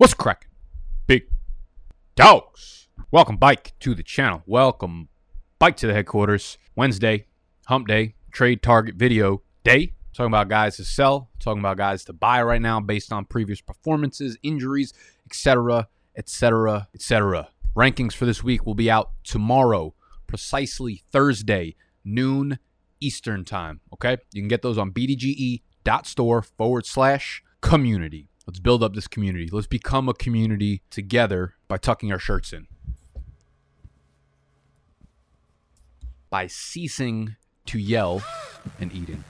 What's cracking? Big dogs. Welcome, bike, to the channel. Welcome, bike, to the headquarters. Wednesday, hump day, trade target video day. Talking about guys to sell, talking about guys to buy right now based on previous performances, injuries, etc., etc., etc. Rankings for this week will be out tomorrow, precisely Thursday, noon Eastern time. Okay? You can get those on bdge.store forward slash community. Let's build up this community. Let's become a community together by tucking our shirts in. By ceasing to yell and eating.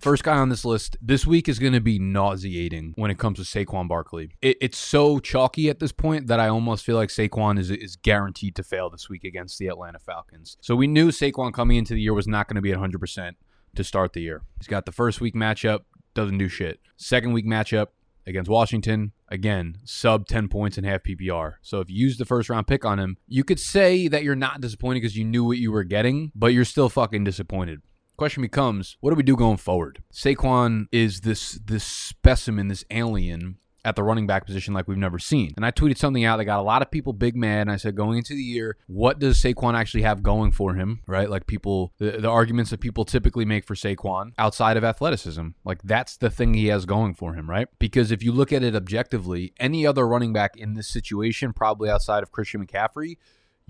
First guy on this list this week is going to be nauseating when it comes to Saquon Barkley. It, it's so chalky at this point that I almost feel like Saquon is, is guaranteed to fail this week against the Atlanta Falcons. So we knew Saquon coming into the year was not going to be at 100% to start the year. He's got the first week matchup, doesn't do shit. Second week matchup against Washington, again, sub 10 points in half PPR. So if you use the first round pick on him, you could say that you're not disappointed because you knew what you were getting, but you're still fucking disappointed. Question becomes, what do we do going forward? Saquon is this this specimen, this alien at the running back position like we've never seen. And I tweeted something out that got a lot of people big mad. And I said, going into the year, what does Saquon actually have going for him? Right? Like people, the, the arguments that people typically make for Saquon outside of athleticism, like that's the thing he has going for him, right? Because if you look at it objectively, any other running back in this situation, probably outside of Christian McCaffrey,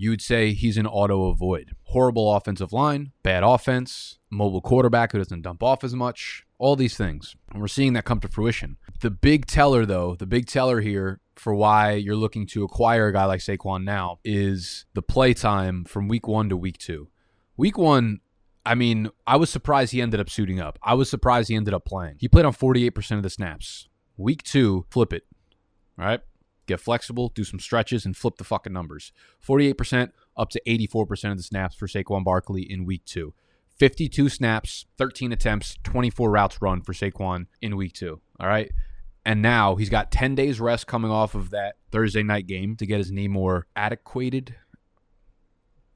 you would say he's an auto avoid. Horrible offensive line, bad offense, mobile quarterback who doesn't dump off as much, all these things. And we're seeing that come to fruition. The big teller, though, the big teller here for why you're looking to acquire a guy like Saquon now is the play time from week one to week two. Week one, I mean, I was surprised he ended up suiting up. I was surprised he ended up playing. He played on 48% of the snaps. Week two, flip it. Right get flexible, do some stretches, and flip the fucking numbers. 48% up to 84% of the snaps for Saquon Barkley in week two. 52 snaps, 13 attempts, 24 routes run for Saquon in week two. All right. And now he's got 10 days rest coming off of that Thursday night game to get his knee more adequated.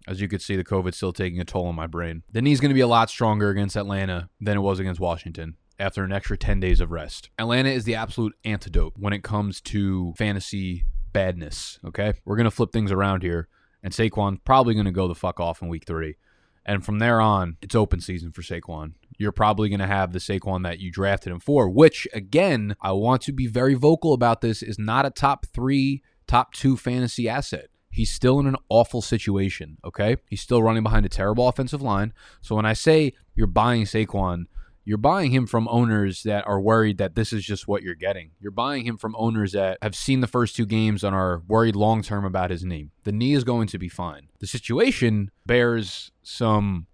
As you could see, the COVID's still taking a toll on my brain. The knee's going to be a lot stronger against Atlanta than it was against Washington after an extra 10 days of rest. Atlanta is the absolute antidote when it comes to fantasy badness. Okay. We're going to flip things around here. And Saquon probably going to go the fuck off in week three. And from there on, it's open season for Saquon. You're probably going to have the Saquon that you drafted him for, which, again, I want to be very vocal about this, is not a top three, top two fantasy asset. He's still in an awful situation, okay? He's still running behind a terrible offensive line. So when I say you're buying Saquon, you're buying him from owners that are worried that this is just what you're getting. You're buying him from owners that have seen the first two games and are worried long term about his knee. The knee is going to be fine. The situation bears some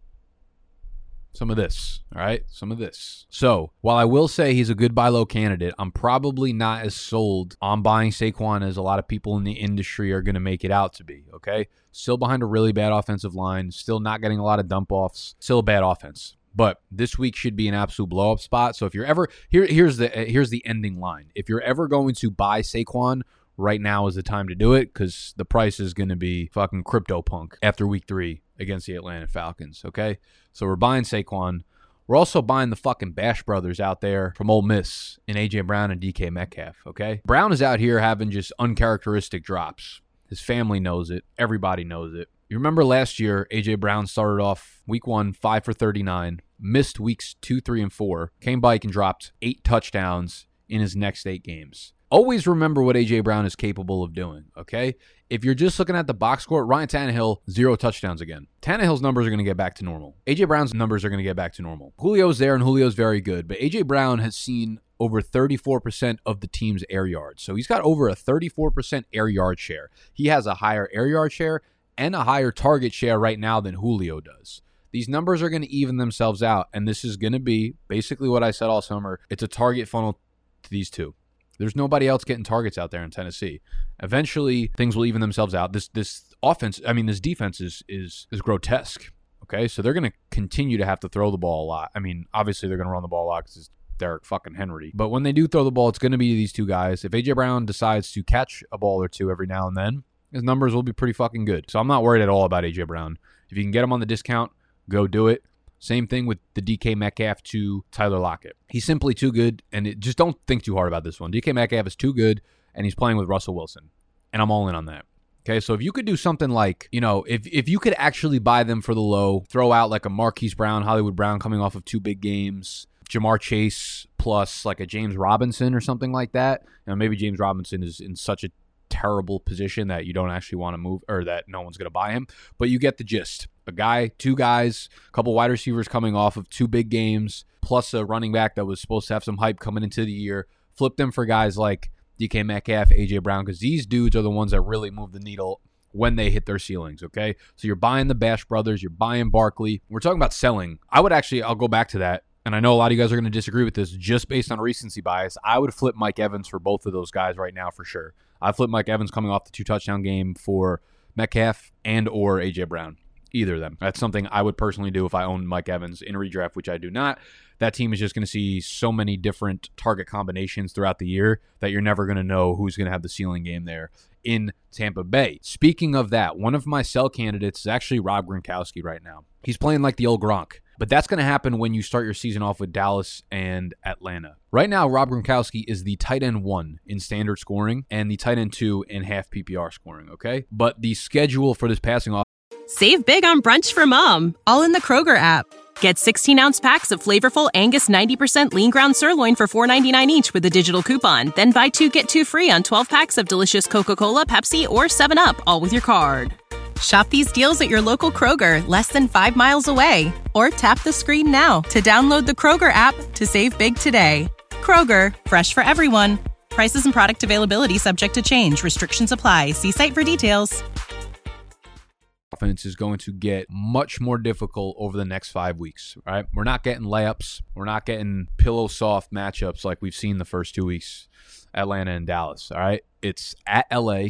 some of this, all right? Some of this. So, while I will say he's a good buy low candidate, I'm probably not as sold on buying Saquon as a lot of people in the industry are going to make it out to be, okay? Still behind a really bad offensive line, still not getting a lot of dump offs, still a bad offense. But this week should be an absolute blow up spot. So if you're ever here, here's the here's the ending line. If you're ever going to buy Saquon, right now is the time to do it because the price is going to be fucking crypto punk after week three against the Atlanta Falcons. Okay, so we're buying Saquon. We're also buying the fucking Bash brothers out there from Ole Miss in AJ Brown and DK Metcalf. Okay, Brown is out here having just uncharacteristic drops. His family knows it. Everybody knows it. You remember last year, AJ Brown started off week one, five for 39, missed weeks two, three, and four, came back and dropped eight touchdowns in his next eight games. Always remember what AJ Brown is capable of doing, okay? If you're just looking at the box score, Ryan Tannehill, zero touchdowns again. Tannehill's numbers are going to get back to normal. AJ Brown's numbers are going to get back to normal. Julio's there and Julio's very good, but AJ Brown has seen over 34% of the team's air yards. So he's got over a 34% air yard share. He has a higher air yard share and a higher target share right now than Julio does. These numbers are going to even themselves out, and this is going to be basically what I said all summer. It's a target funnel to these two. There's nobody else getting targets out there in Tennessee. Eventually, things will even themselves out. This this offense, I mean, this defense is is is grotesque. Okay, so they're going to continue to have to throw the ball a lot. I mean, obviously they're going to run the ball a lot because it's Derek fucking Henry. But when they do throw the ball, it's going to be these two guys. If AJ Brown decides to catch a ball or two every now and then, his numbers will be pretty fucking good. So I'm not worried at all about AJ Brown If you can get him on the discount, go do it. Same thing with the DK Metcalf to Tyler Lockett. He's simply too good, and it, just don't think too hard about this one. DK Metcalf is too good, and he's playing with Russell Wilson, and I'm all in on that. Okay, so if you could do something like, you know, if if you could actually buy them for the low, throw out like a Marquise Brown, Hollywood Brown coming off of two big games, Ja'Marr Chase plus like a James Robinson or something like that. You know, maybe James Robinson is in such a terrible position that you don't actually want to move or that no one's going to buy him, but you get the gist. A guy, two guys, a couple wide receivers coming off of two big games, plus a running back that was supposed to have some hype coming into the year. Flip them for guys like DK Metcalf, AJ Brown, because these dudes are the ones that really move the needle when they hit their ceilings. Okay. So you're buying the Bash brothers, you're buying Barkley. We're talking about selling. I would actually, I'll go back to that. And I know a lot of you guys are going to disagree with this just based on recency bias. I would flip Mike Evans for both of those guys right now for sure. I flip Mike Evans coming off the two touchdown game for Metcalf and or AJ Brown. Either of them. That's something I would personally do if I owned Mike Evans in a redraft, which I do not that team is just going to see so many different target combinations throughout the year that you're never going to know who's going to have the ceiling game there in Tampa Bay. Speaking of that, one of my sell candidates is actually Rob Gronkowski right now. He's playing like the old Gronk. But that's going to happen when you start your season off with Dallas and Atlanta. Right now, Rob Gronkowski is the tight end one in standard scoring and the tight end two in half PPR scoring, okay? But the schedule for this passing off. Save big on brunch for mom, all in the Kroger app. Get 16 ounce packs of flavorful Angus 90% lean ground sirloin for $4.99 each with a digital coupon. Then buy two get two free on 12 packs of delicious Coca Cola, Pepsi, or 7UP, all with your card. Shop these deals at your local Kroger, less than five miles away. Or tap the screen now to download the Kroger app to save big today. Kroger, fresh for everyone. Prices and product availability subject to change. Restrictions apply. See site for details offense is going to get much more difficult over the next five weeks. Right? We're not getting layups. We're not getting pillow soft matchups like we've seen the first two weeks, Atlanta and Dallas. All right, it's at LA,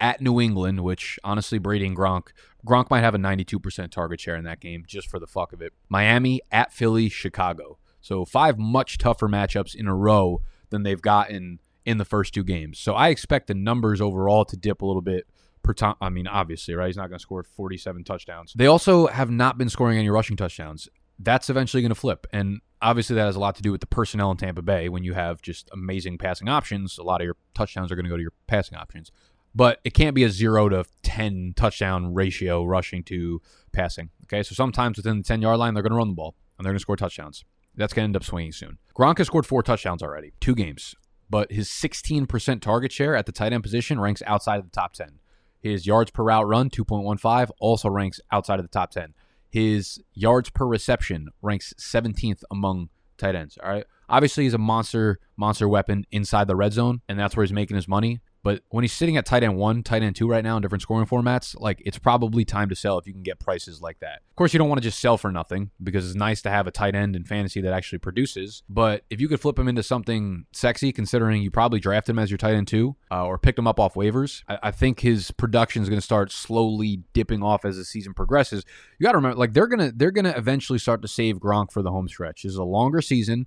at New England, which honestly, Brady and Gronk, Gronk might have a 92% target share in that game just for the fuck of it. Miami, at Philly, Chicago. So five much tougher matchups in a row than they've gotten in the first two games. So I expect the numbers overall to dip a little bit per time. I mean, obviously, right? He's not going to score 47 touchdowns. They also have not been scoring any rushing touchdowns. That's eventually going to flip. And obviously, that has a lot to do with the personnel in Tampa Bay. When you have just amazing passing options, a lot of your touchdowns are going to go to your passing options. But it can't be a zero to 10 touchdown ratio rushing to passing. Okay. So sometimes within the 10 yard line, they're going to run the ball and they're going to score touchdowns. That's going to end up swinging soon. Gronk has scored four touchdowns already, two games, but his 16% target share at the tight end position ranks outside of the top 10. His yards per route run, 2.15, also ranks outside of the top 10. His yards per reception ranks 17th among tight ends. All right. Obviously, he's a monster, monster weapon inside the red zone, and that's where he's making his money. But when he's sitting at tight end one, tight end two right now in different scoring formats, like it's probably time to sell if you can get prices like that. Of course, you don't want to just sell for nothing because it's nice to have a tight end in fantasy that actually produces. But if you could flip him into something sexy, considering you probably drafted him as your tight end two uh, or picked him up off waivers, I, I think his production is going to start slowly dipping off as the season progresses. You got to remember, like they're gonna they're gonna eventually start to save Gronk for the home stretch. This is a longer season.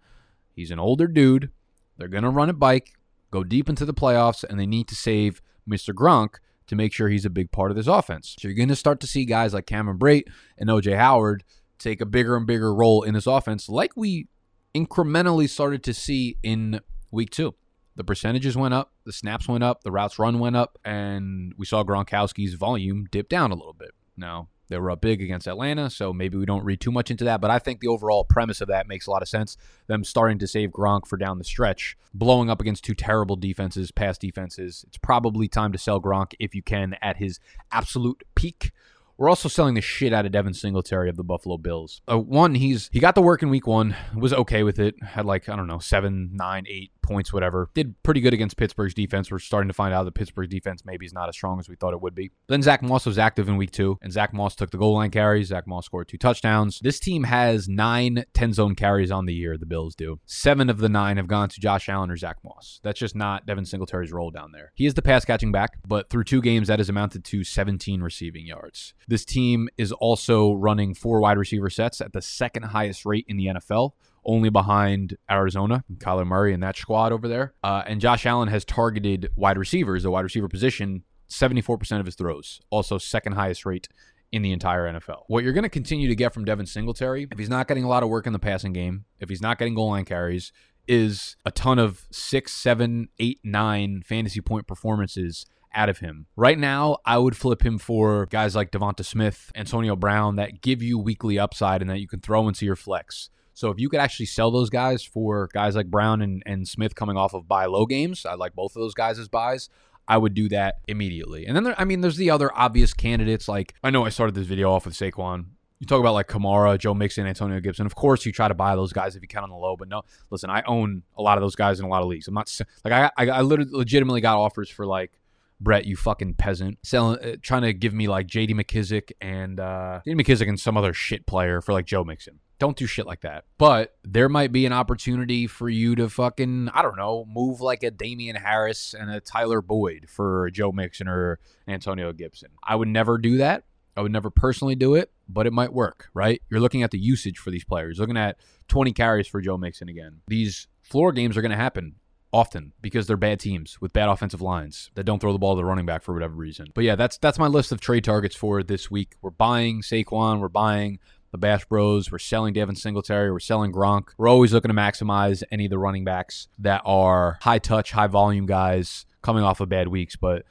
He's an older dude. They're gonna run it bike go deep into the playoffs, and they need to save Mr. Gronk to make sure he's a big part of this offense. So you're going to start to see guys like Cameron Brate and OJ Howard take a bigger and bigger role in this offense, like we incrementally started to see in week two. The percentages went up, the snaps went up, the routes run went up, and we saw Gronkowski's volume dip down a little bit. Now, they were up big against Atlanta, so maybe we don't read too much into that. But I think the overall premise of that makes a lot of sense. Them starting to save Gronk for down the stretch, blowing up against two terrible defenses, pass defenses. It's probably time to sell Gronk if you can at his absolute peak. We're also selling the shit out of Devin Singletary of the Buffalo Bills. Uh, one, he's he got the work in week one, was okay with it, had like I don't know seven, nine, eight points, whatever. Did pretty good against Pittsburgh's defense. We're starting to find out that Pittsburgh's defense maybe is not as strong as we thought it would be. Then Zach Moss was active in week two, and Zach Moss took the goal line carries. Zach Moss scored two touchdowns. This team has nine 10 zone carries on the year. The Bills do. Seven of the nine have gone to Josh Allen or Zach Moss. That's just not Devin Singletary's role down there. He is the pass catching back, but through two games, that has amounted to 17 receiving yards. This team is also running four wide receiver sets at the second highest rate in the NFL, only behind Arizona, Kyler Murray and that squad over there. Uh, and Josh Allen has targeted wide receivers, the wide receiver position, 74% of his throws, also second highest rate in the entire NFL. What you're going to continue to get from Devin Singletary, if he's not getting a lot of work in the passing game, if he's not getting goal line carries, is a ton of six, seven, eight, nine fantasy point performances out of him. Right now, I would flip him for guys like Devonta Smith, Antonio Brown that give you weekly upside and that you can throw into your flex. So if you could actually sell those guys for guys like Brown and, and Smith coming off of buy low games, I like both of those guys as buys. I would do that immediately. And then, there, I mean, there's the other obvious candidates. Like, I know I started this video off with Saquon. You talk about like Kamara, Joe Mixon, Antonio Gibson. Of course, you try to buy those guys if you can on the low. But no, listen, I own a lot of those guys in a lot of leagues. I'm not like I, I, I literally legitimately got offers for like Brett, you fucking peasant, selling, uh, trying to give me like J.D. McKissic and uh, J.D. McKissic and some other shit player for like Joe Mixon. Don't do shit like that. But there might be an opportunity for you to fucking, I don't know, move like a Damien Harris and a Tyler Boyd for Joe Mixon or Antonio Gibson. I would never do that. I would never personally do it, but it might work, right? You're looking at the usage for these players, looking at 20 carries for Joe Mixon again. These floor games are going to happen often because they're bad teams with bad offensive lines that don't throw the ball to the running back for whatever reason. But yeah, that's that's my list of trade targets for this week. We're buying Saquon, we're buying the Bash Bros. We're selling Devin Singletary. We're selling Gronk. We're always looking to maximize any of the running backs that are high touch, high volume guys coming off of bad weeks. But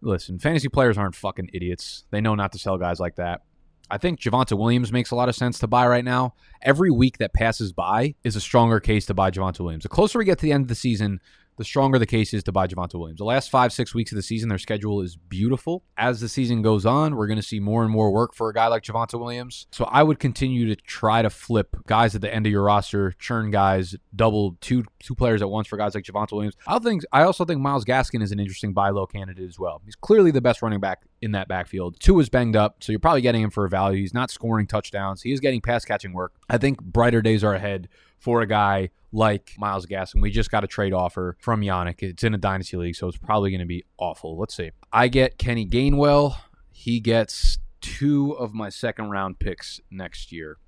listen, fantasy players aren't fucking idiots. They know not to sell guys like that. I think Javonte Williams makes a lot of sense to buy right now. Every week that passes by is a stronger case to buy Javonte Williams. The closer we get to the end of the season, the stronger the case is to buy Javonte Williams. The last five, six weeks of the season, their schedule is beautiful. As the season goes on, we're going to see more and more work for a guy like Javonte Williams. So I would continue to try to flip guys at the end of your roster, churn guys, double two two players at once for guys like Javonte Williams. I think I also think Myles Gaskin is an interesting buy low candidate as well. He's clearly the best running back in that backfield. Tua is banged up, so you're probably getting him for a value. He's not scoring touchdowns. He is getting pass catching work. I think brighter days are ahead for a guy like Myles Gaskin. We just got a trade offer from Yannick. It's in a dynasty league, so it's probably going to be awful. Let's see. I get Kenny Gainwell. He gets two of my second round picks next year.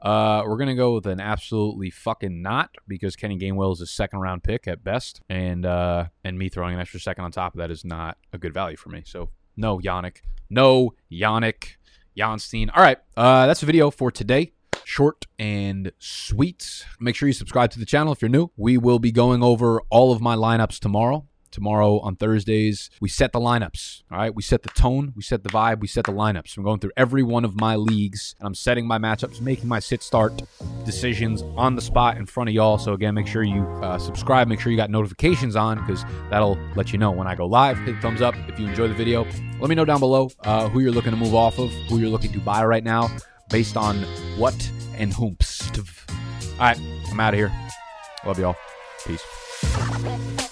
Uh, we're gonna go with an absolutely fucking not because Kenny Gainwell is a second round pick at best, and uh, and me throwing an extra second on top of that is not a good value for me. So no Yannick, no Yannick, Janstein. All right, uh, that's the video for today short and sweet. Make sure you subscribe to the channel if you're new. We will be going over all of my lineups tomorrow. Tomorrow on Thursdays, we set the lineups. All right. We set the tone, we set the vibe, we set the lineups. I'm going through every one of my leagues and I'm setting my matchups, making my sit start decisions on the spot in front of y'all. So, again, make sure you uh, subscribe, make sure you got notifications on because that'll let you know when I go live. Hit thumbs up if you enjoy the video. Let me know down below uh, who you're looking to move off of, who you're looking to buy right now based on what and whomps. All right, I'm out of here. Love y'all. Peace.